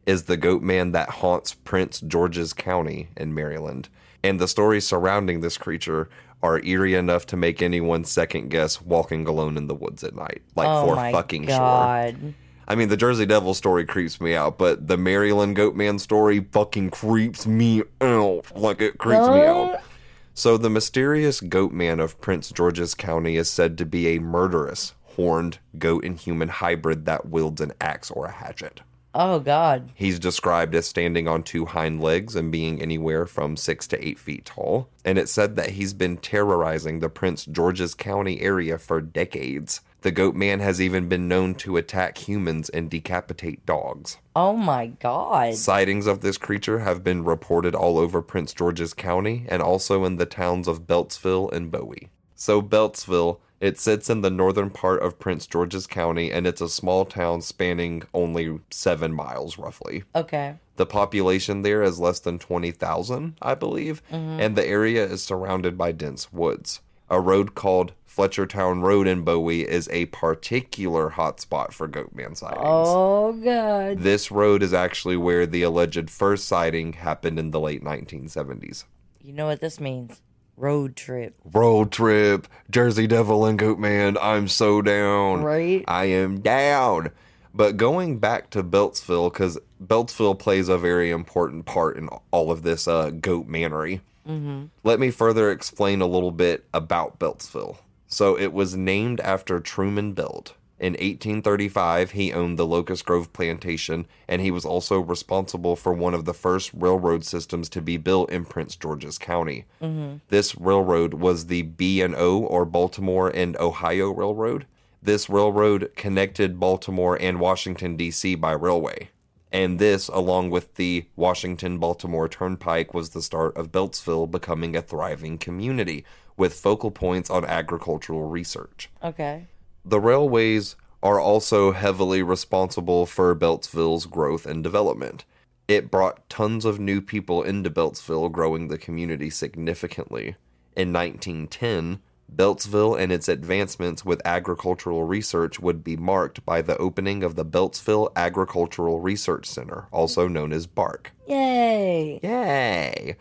is the Goatman that haunts Prince George's County in Maryland. And the stories surrounding this creature are eerie enough to make anyone second guess walking alone in the woods at night. Like Oh for fucking sure. I mean, the Jersey Devil story creeps me out, but the Maryland Goatman story fucking creeps me out. Like it creeps me out. So, the mysterious goat man of Prince George's County is said to be a murderous, horned goat and human hybrid that wields an axe or a hatchet. Oh God. He's described as standing on two hind legs and being anywhere from six to eight feet tall. And it's said that he's been terrorizing the Prince George's County area for decades. The goat man has even been known to attack humans and decapitate dogs. Oh my God. Sightings of this creature have been reported all over Prince George's County and also in the towns of Beltsville and Bowie. So, Beltsville, it sits in the northern part of Prince George's County and it's a small town spanning only seven miles roughly. Okay. The population there is less than 20,000, I believe, mm-hmm. and the area is surrounded by dense woods. A road called Fletchertown Road in Bowie is a particular hotspot for Goatman sightings. Oh God. This road is actually where the alleged first sighting happened in the late 1970s. You know what this means? Road trip. Road trip, Jersey Devil and Goatman, I'm so down. Right? I am down. But going back to Beltsville, because Beltsville plays a very important part in all of this uh, goat manery. Let me further explain a little bit about Beltsville. So it was named after Truman Belt. In 1835, he owned the Locust Grove Plantation, and he was also responsible for one of the first railroad systems to be built in Prince George's County. Mm-hmm. This railroad was the B&O, or Baltimore and Ohio Railroad. This railroad connected Baltimore and Washington, D.C. by railway. And this, along with the Washington Baltimore Turnpike, was the start of Beltsville becoming a thriving community with focal points on agricultural research. Okay. The railways are also heavily responsible for Beltsville's growth and development. It brought tons of new people into Beltsville, growing the community significantly. In 1910, Beltsville and its advancements with agricultural research would be marked by the opening of the Beltsville Agricultural Research Center, also known as BARC. Yay. Yay!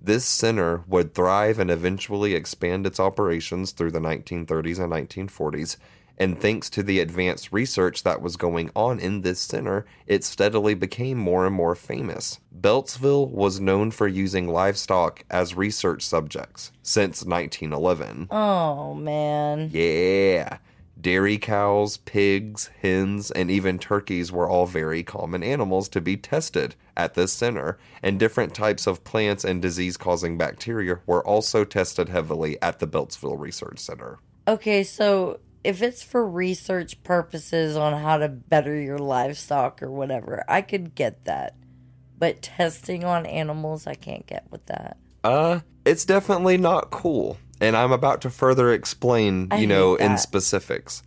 This center would thrive and eventually expand its operations through the 1930s and 1940s. And thanks to the advanced research that was going on in this center, it steadily became more and more famous. Beltsville was known for using livestock as research subjects since 1911. Oh man. Yeah. Dairy cows, pigs, hens, and even turkeys were all very common animals to be tested at this center, and different types of plants and disease causing bacteria were also tested heavily at the Beltsville Research Center. Okay, so if it's for research purposes on how to better your livestock or whatever, I could get that. But testing on animals, I can't get with that. Uh, it's definitely not cool. And I'm about to further explain, I you know, in specifics.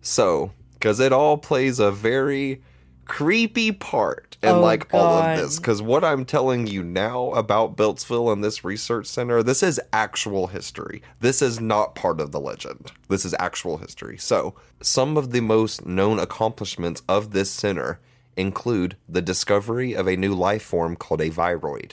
So, because it all plays a very creepy part in Oh, like all of this. Because what I'm telling you now about Beltsville and this research center, this is actual history. This is not part of the legend. This is actual history. So, some of the most known accomplishments of this center include the discovery of a new life form called a viroid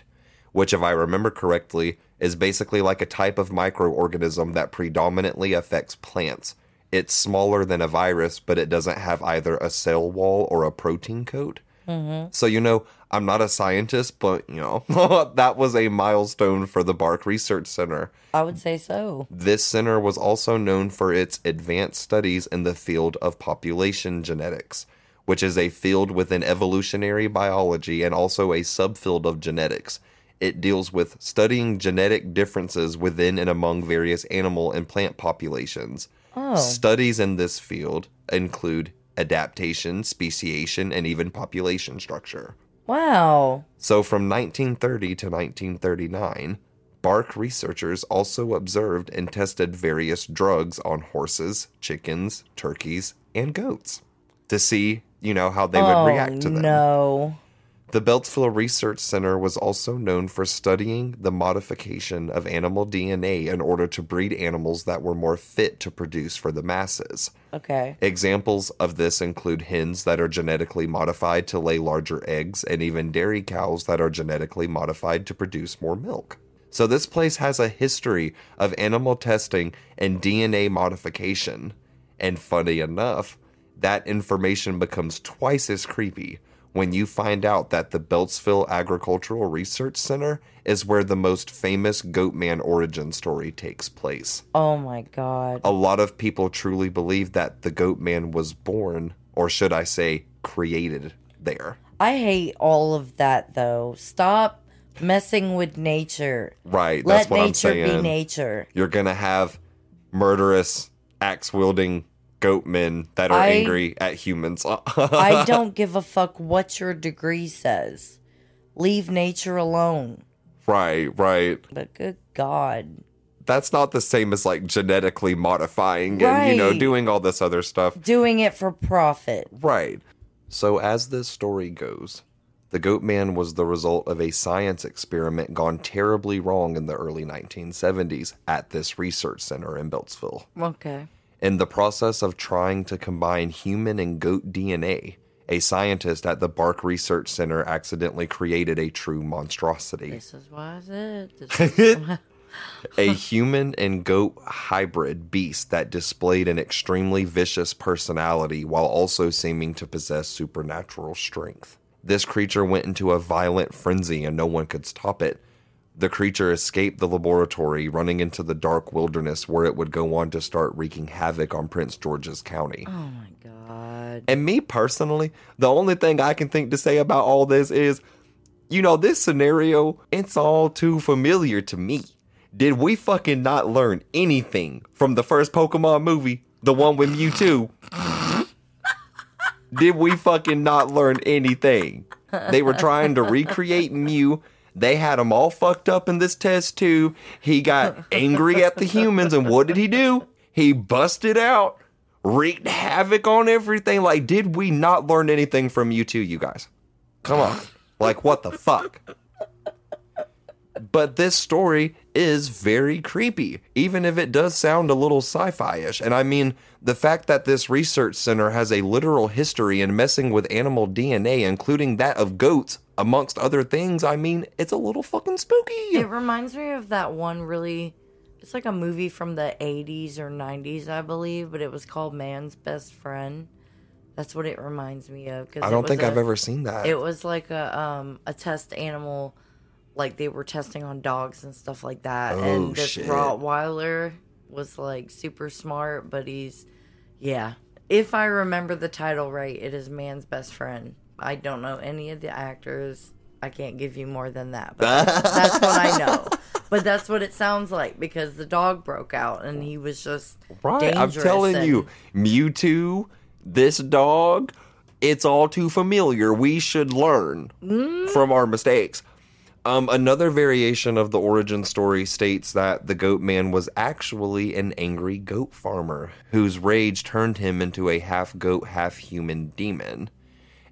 which, if I remember correctly, is basically like a type of microorganism that predominantly affects plants. It's smaller than a virus, but it doesn't have either a cell wall or a protein coat. Mm-hmm. So, you know, I'm not a scientist, but, you know, that was a milestone for the BARC Research Center. I would say so. This center was also known for its advanced studies in the field of population genetics, which is a field within evolutionary biology and also a subfield of genetics. It deals with studying genetic differences within and among various animal and plant populations. Oh. Studies in this field include adaptation, speciation, and even population structure. Wow. So from 1930 to 1939, BARC researchers also observed and tested various drugs on horses, chickens, turkeys, and goats to see, you know, how they would oh, react to them. No. The Beltsville Research Center was also known for studying the modification of animal DNA in order to breed animals that were more fit to produce for the masses. Okay. Examples of this include hens that are genetically modified to lay larger eggs, and even dairy cows that are genetically modified to produce more milk. So, this place has a history of animal testing and DNA modification. And funny enough, that information becomes twice as creepy when you find out that the Beltsville Agricultural Research Center is where the most famous Goatman origin story takes place Oh my god. a lot of people truly believe that the Goatman was born or should i say created there I hate all of that though. Stop messing with nature. right Let that's what i'm nature be saying nature. you're gonna have murderous axe wielding goat men that are I- angry at humans I don't give a fuck what your degree says. Leave nature alone. right right But good God. that's not the same as like genetically modifying and you know doing all this other stuff Doing it for profit. Right. So, as this story goes, the Goat Man was the result of a science experiment gone terribly wrong in the early 1970s at this research center in Beltsville. Okay. In the process of trying to combine human and goat DNA, a scientist at the BARC Research Center accidentally created a true monstrosity. This is why I said this is a human and goat hybrid beast that displayed an extremely vicious personality while also seeming to possess supernatural strength. This creature went into a violent frenzy and no one could stop it. The creature escaped the laboratory, running into the dark wilderness where it would go on to start wreaking havoc on Prince George's County. Oh my god. And me personally, the only thing I can think to say about all this is, you know, this scenario, it's all too familiar to me. Did we fucking not learn anything from the first Pokemon movie, the one with Mewtwo? Did we fucking not learn anything? They were trying to recreate Mew. They had him all fucked up in this test tube. He got angry at the humans, and what did he do? He busted out, wreaked havoc on everything. Like, did we not learn anything from Mewtwo, you guys? Come on. Like, what the fuck? But this story is very creepy, even if it does sound a little sci fi ish. And I mean, the fact that this research center has a literal history in messing with animal DNA, including that of goats, amongst other things, I mean, it's a little fucking spooky. It reminds me of that one really it's like a movie from the 80s or 90s, I believe, but it was called Man's Best Friend. That's what it reminds me of. Cause I don't think i I've ever seen that. It was like a um a test animal, like they were testing on dogs and stuff like that. Oh, and this shit. Rottweiler was like super smart, but he's yeah. If I remember the title right, it is Man's Best Friend. I don't know any of the actors. I can't give you more than that, but that's, what I know. but that's what it sounds like because the dog broke out and he was just Right. I'm telling and- you, Mewtwo, this dog, it's all too familiar. We should learn mm-hmm. from our mistakes. Um, another variation of the origin story states that the goat man was actually an angry goat farmer whose rage turned him into a half goat, half human demon.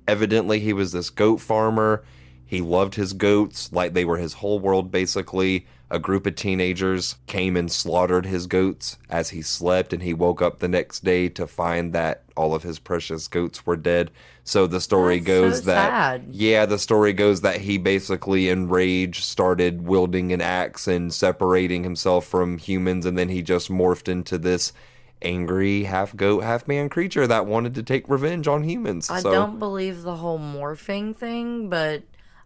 Evidently, he was this goat farmer. He loved his goats like they were his whole world, basically. A group of teenagers came and slaughtered his goats as he slept, and he woke up the next day to find that all of his precious goats were dead. So the story That's goes so that. sad. Yeah, the story goes that he basically, in rage, started wielding an axe and separating himself from humans, and then he just morphed into this angry half goat, half man creature that wanted to take revenge on humans. I so, don't believe the whole morphing thing, but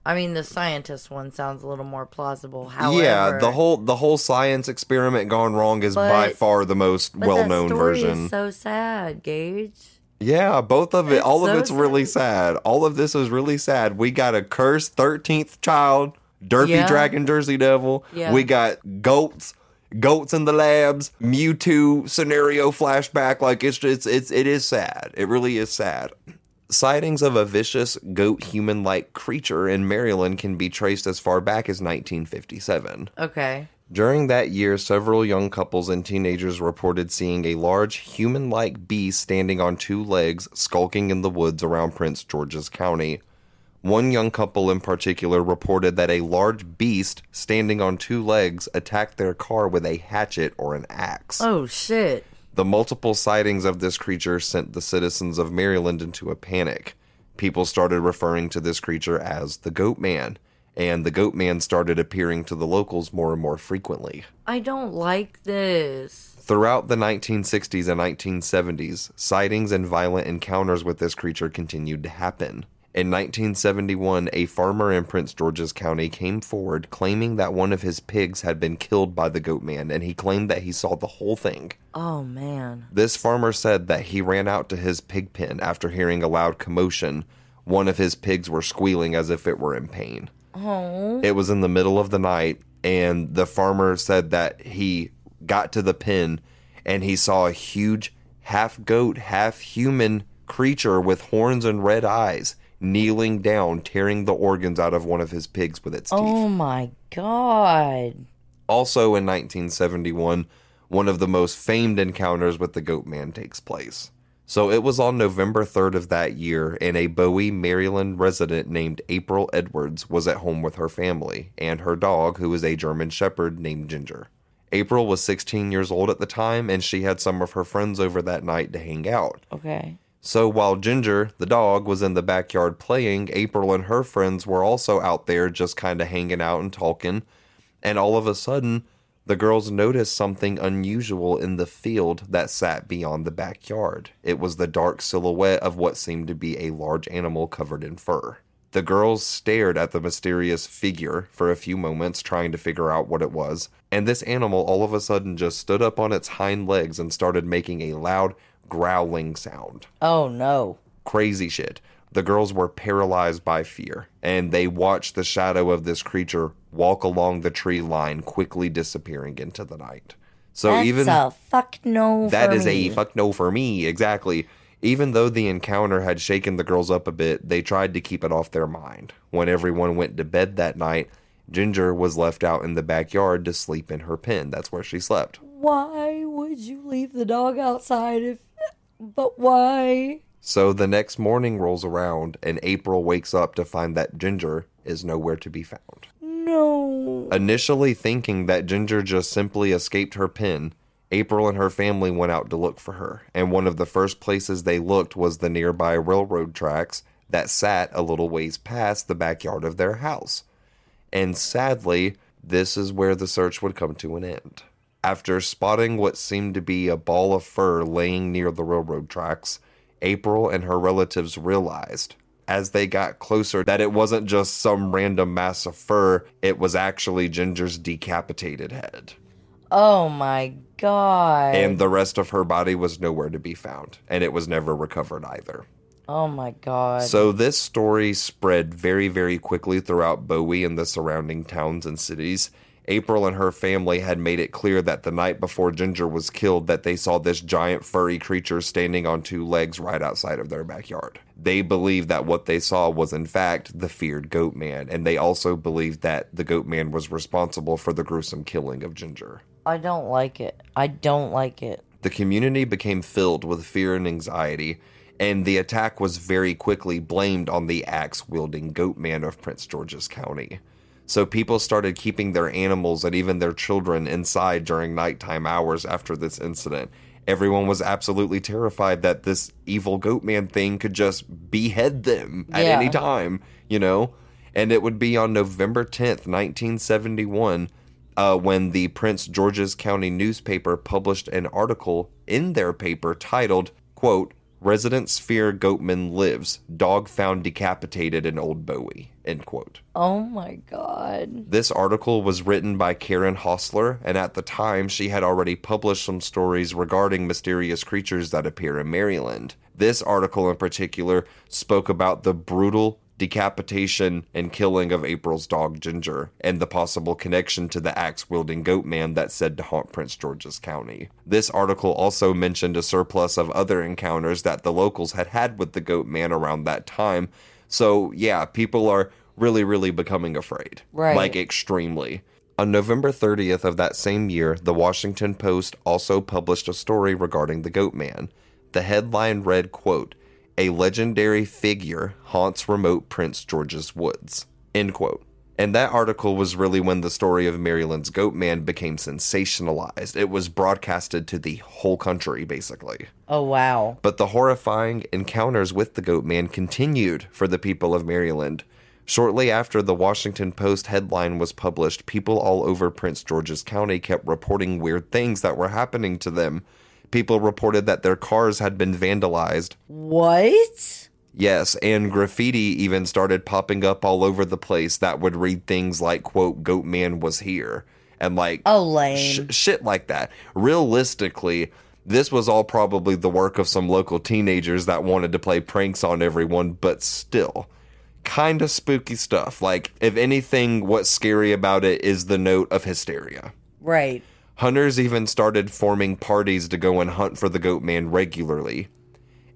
I mean the scientist one sounds a little more plausible. However, yeah, the whole the whole science experiment gone wrong is by far the most well known version. Is so sad, Gage. Yeah, both of it. It's all of so it's really sad. All of this is really sad. We got a cursed thirteenth child, Derpy Yeah. Dragon Jersey Devil. Yeah. We got goats, goats in the labs, Mewtwo scenario flashback. Like it's just it's it is sad. It really is sad. Sightings of a vicious goat human like creature in Maryland can be traced as far back as 1957. Okay. During that year, several young couples and teenagers reported seeing a large human like beast standing on two legs, skulking in the woods around Prince George's County. One young couple in particular reported that a large beast standing on two legs attacked their car with a hatchet or an axe. Oh shit. The multiple sightings of this creature sent the citizens of Maryland into a panic. People started referring to this creature as the Goat Man, and the Goat Man started appearing to the locals more and more frequently. I don't like this. Throughout the 1960s and 1970s, sightings and violent encounters with this creature continued to happen. In 1971, a farmer in Prince George's County came forward claiming that one of his pigs had been killed by the goat man, and he claimed that he saw the whole thing. Oh man. This farmer said that he ran out to his pig pen after hearing a loud commotion. One of his pigs were squealing as if it were in pain. Oh. It was in the middle of the night, and the farmer said that he got to the pen and he saw a huge half goat, half human creature with horns and red eyes kneeling down, tearing the organs out of one of his pigs with its teeth. Oh my god. Also in 1971, one of the most famed encounters with the Goat Man takes place. So it was on November 3rd of that year, and a Bowie, Maryland resident named April Edwards was at home with her family and her dog, who was a German Shepherd named Ginger. April was 16 years old at the time, and she had some of her friends over that night to hang out. Okay. So while Ginger, the dog, was in the backyard playing, April and her friends were also out there just kind of hanging out and talking. And all of a sudden, the girls noticed something unusual in the field that sat beyond the backyard. It was the dark silhouette of what seemed to be a large animal covered in fur. The girls stared at the mysterious figure for a few moments, trying to figure out what it was, and this animal all of a sudden just stood up on its hind legs and started making a loud growling sound Oh no. crazy shit. The girls were paralyzed by fear, and they watched the shadow of this creature walk along the tree line, quickly disappearing into the night. So That's even a fuck no. that for is me. a fuck no for me, exactly. Even though the encounter had shaken the girls up a bit, they tried to keep it off their mind. When everyone went to bed that night, Ginger was left out in the backyard to sleep in her pen. That's where she slept. Why would you leave the dog outside if. But why? So the next morning rolls around, and April wakes up to find that Ginger is nowhere to be found. No. Initially thinking that Ginger just simply escaped her pen, April and her family went out to look for her, and one of the first places they looked was the nearby railroad tracks that sat a little ways past the backyard of their house. And sadly, this is where the search would come to an end. After spotting what seemed to be a ball of fur laying near the railroad tracks, April and her relatives realized as they got closer that it wasn't just some random mass of fur, it was actually Ginger's decapitated head. Oh my god. And the rest of her body was nowhere to be found, and it was never recovered either. oh my god. So this story spread very, very quickly throughout Bowie and the surrounding towns and cities. April and her family had made it clear that the night before Ginger was killed that they saw this giant furry creature standing on two legs right outside of their backyard. They believed that what they saw was in fact the feared goat man, and they also believed that the goat man was responsible for the gruesome killing of Ginger. I don't like it. I don't like it. The community became filled with fear and anxiety, and the attack was very quickly blamed on the axe wielding goat man of Prince George's County. So people started keeping their animals and even their children inside during nighttime hours after this incident. Everyone was absolutely terrified that this evil goat man thing could just behead them at Yeah. any time, you know? And it would be on November 10th, 1971, uh, when the Prince George's County newspaper published an article in their paper titled, quote, Residents fear Goatman lives. Dog found decapitated in Old Bowie. End quote. Oh my god. This article was written by Karen Hostler, and at the time she had already published some stories regarding mysterious creatures that appear in Maryland. This article in particular spoke about the brutal decapitation and killing of April's dog Ginger, and the possible connection to the axe wielding goat man that's said to haunt Prince George's County. This article also mentioned a surplus of other encounters that the locals had had with the goat man around that time. So, yeah, people are really, really becoming afraid. Right. Like, extremely. On November 30th of that same year, the Washington Post also published a story regarding the goat man. The headline read, quote, A legendary figure haunts remote Prince George's woods. End quote. And that article was really when the story of Maryland's goat man became sensationalized. It was broadcasted to the whole country, basically. Oh wow. But the horrifying encounters with the goat man continued for the people of Maryland. Shortly after the Washington Post headline was published, people all over Prince George's County kept reporting weird things that were happening to them. People reported that their cars had been vandalized. What? Yes, and graffiti even started popping up all over the place that would read things like, quote, Goat Man was here. And like, Oh lame. sh- shit like that. Realistically, this was all probably the work of some local teenagers that wanted to play pranks on everyone, but still, kind of spooky stuff. Like, if anything, what's scary about it is the note of hysteria. right. Hunters even started forming parties to go and hunt for the goat man regularly.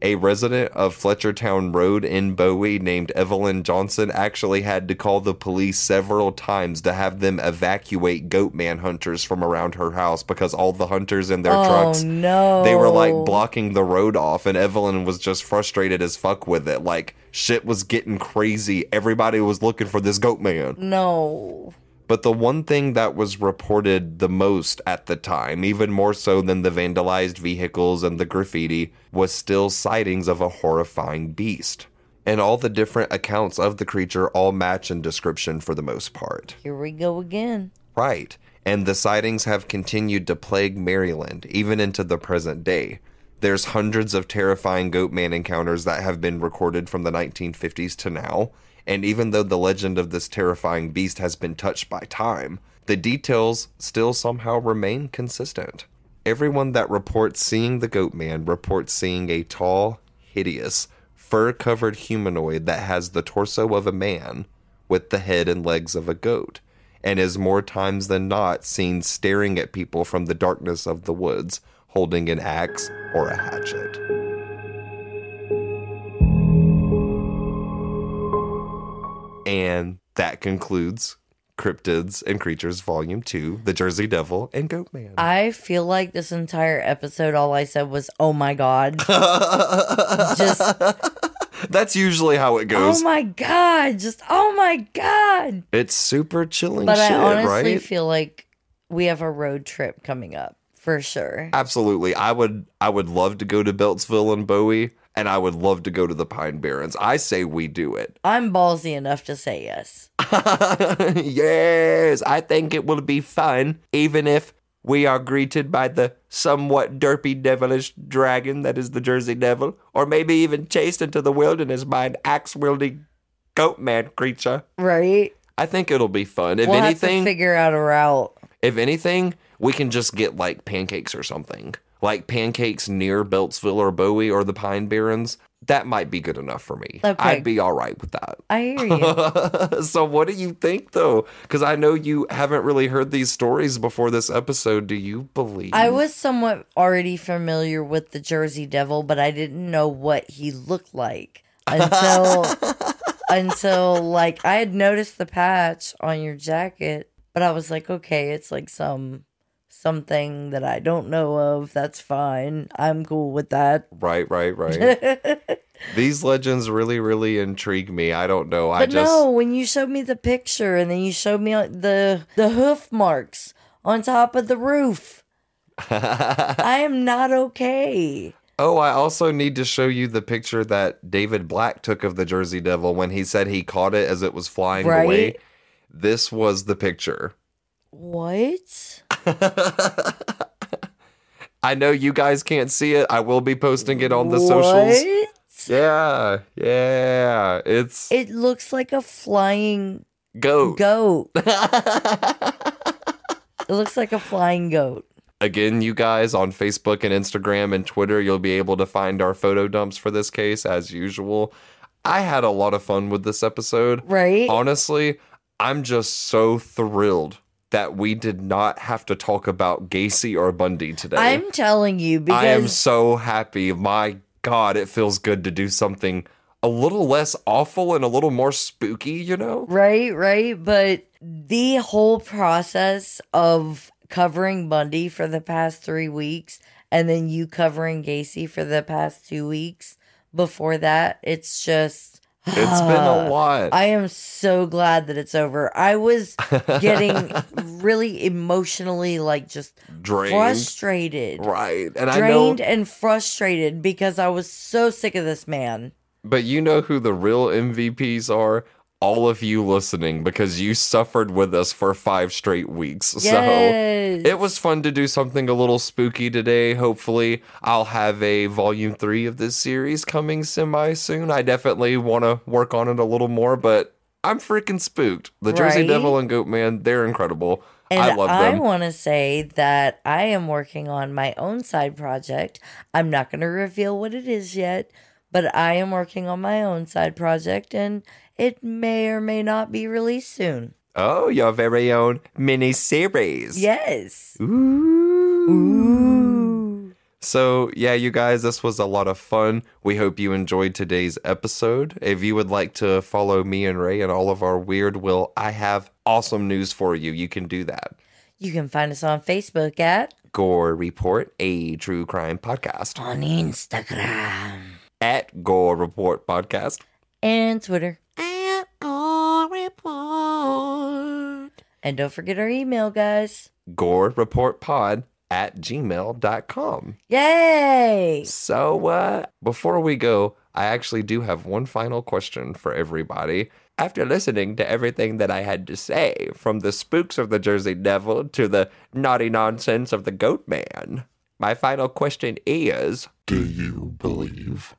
A resident of Fletchertown Road in Bowie named Evelyn Johnson actually had to call the police several times to have them evacuate goat man hunters from around her house because all the hunters in their Oh trucks no. they were like blocking the road off and Evelyn was just frustrated as fuck with it. Like shit was getting crazy. Everybody was looking for this goat man. No. But the one thing that was reported the most at the time, even more so than the vandalized vehicles and the graffiti, was still sightings of a horrifying beast. And all the different accounts of the creature all match in description for the most part. Here we go again. Right. And the sightings have continued to plague Maryland, even into the present day. There's hundreds of terrifying goat man encounters that have been recorded from the 1950s to now. And even though the legend of this terrifying beast has been touched by time, the details still somehow remain consistent. Everyone that reports seeing the goat man reports seeing a tall, hideous, fur covered humanoid that has the torso of a man with the head and legs of a goat, and is more times than not seen staring at people from the darkness of the woods, holding an axe or a hatchet. And that concludes Cryptids and Creatures Volume 2 The Jersey Devil and Goat Man. I feel like this entire episode, all I said was, "Oh my god!" just, That's usually how it goes. oh my god! Just, oh my god! it's super chilling But shit, I honestly right? feel like we have a road trip coming up for sure. Absolutely. I would I would love to go to Beltsville and Bowie, and I would love to go to the Pine Barrens. I say we do it. I'm ballsy enough to say yes. yes, I think it will be fun, even if we are greeted by the somewhat derpy devilish dragon that is the Jersey Devil, or maybe even chased into the wilderness by an axe wielding goat man creature. Right? I think it'll be fun. If we'll anything, figure out a route. if anything, we can just get like pancakes or something. Like pancakes near Beltsville or Bowie or the Pine Barrens. that might be good enough for me. Okay. I'd be all right with that. I hear you. so what do you think though? Because I know you haven't really heard these stories before this episode. Do you believe? I was somewhat already familiar with the Jersey Devil, but I didn't know what he looked like until until like I had noticed the patch on your jacket, but I was like, okay, it's like some something that I don't know of. That's fine. I'm cool with that. right, right, right. These legends really, really intrigue me. I don't know. I just no, when you showed me the picture and then you showed me the the hoof marks on top of the roof, I am not okay. Oh, I also need to show you the picture that David Black took of the Jersey Devil when he said he caught it as it was flying Right. away. This was the picture. What? I know you guys can't see it. I will be posting it on the socials. Yeah, yeah. It's It looks like a flying goat. goat. it looks like a flying goat. Again, you guys on Facebook and Instagram and Twitter, you'll be able to find our photo dumps for this case as usual. I had a lot of fun with this episode. Right? Honestly, I'm just so thrilled that we did not have to talk about Gacy or Bundy today. I'm telling you because I am so happy. My God, it feels good to do something a little less awful and a little more spooky, you know? right, right, but the whole process of covering Bundy for the past 3 weeks and then you covering Gacy for the past 2 weeks before that, it's just It's been a uh, lot. I am so glad that it's over. I was getting really emotionally like just Drained. frustrated. Right. And I Drained know, and frustrated because I was so sick of this man. but you know who the real MVPs are? All of you listening because you suffered with us for five straight weeks. So it was fun to do something a little spooky today. Hopefully, I'll have a volume three of this series coming semi soon. I definitely want to work on it a little more, but I'm freaking spooked. The Jersey Right? Devil and Goat Man, they're incredible. And I love them. I want to say that I am working on my own side project. I'm not going to reveal what it is yet, but I am working on my own side project and it may or may not be released soon. oh, your very own mini series. Yes. Ooh. So, yeah, you guys, this was a lot of fun. We hope you enjoyed today's episode. If you would like to follow me and Ray and all of our weird will, I have awesome news for you. You can do that. You can find us on Facebook at Gore Report, a true crime podcast. on Instagram At Gore Report Podcast. and Twitter. And don't forget our email, guys. Gore Report Pod at gmail.com. Yay! So, uh, before we go, I actually do have one final question for everybody. After listening to everything that I had to say, from the spooks of the Jersey Devil to the naughty nonsense of the Goat Man, my final question is Do you believe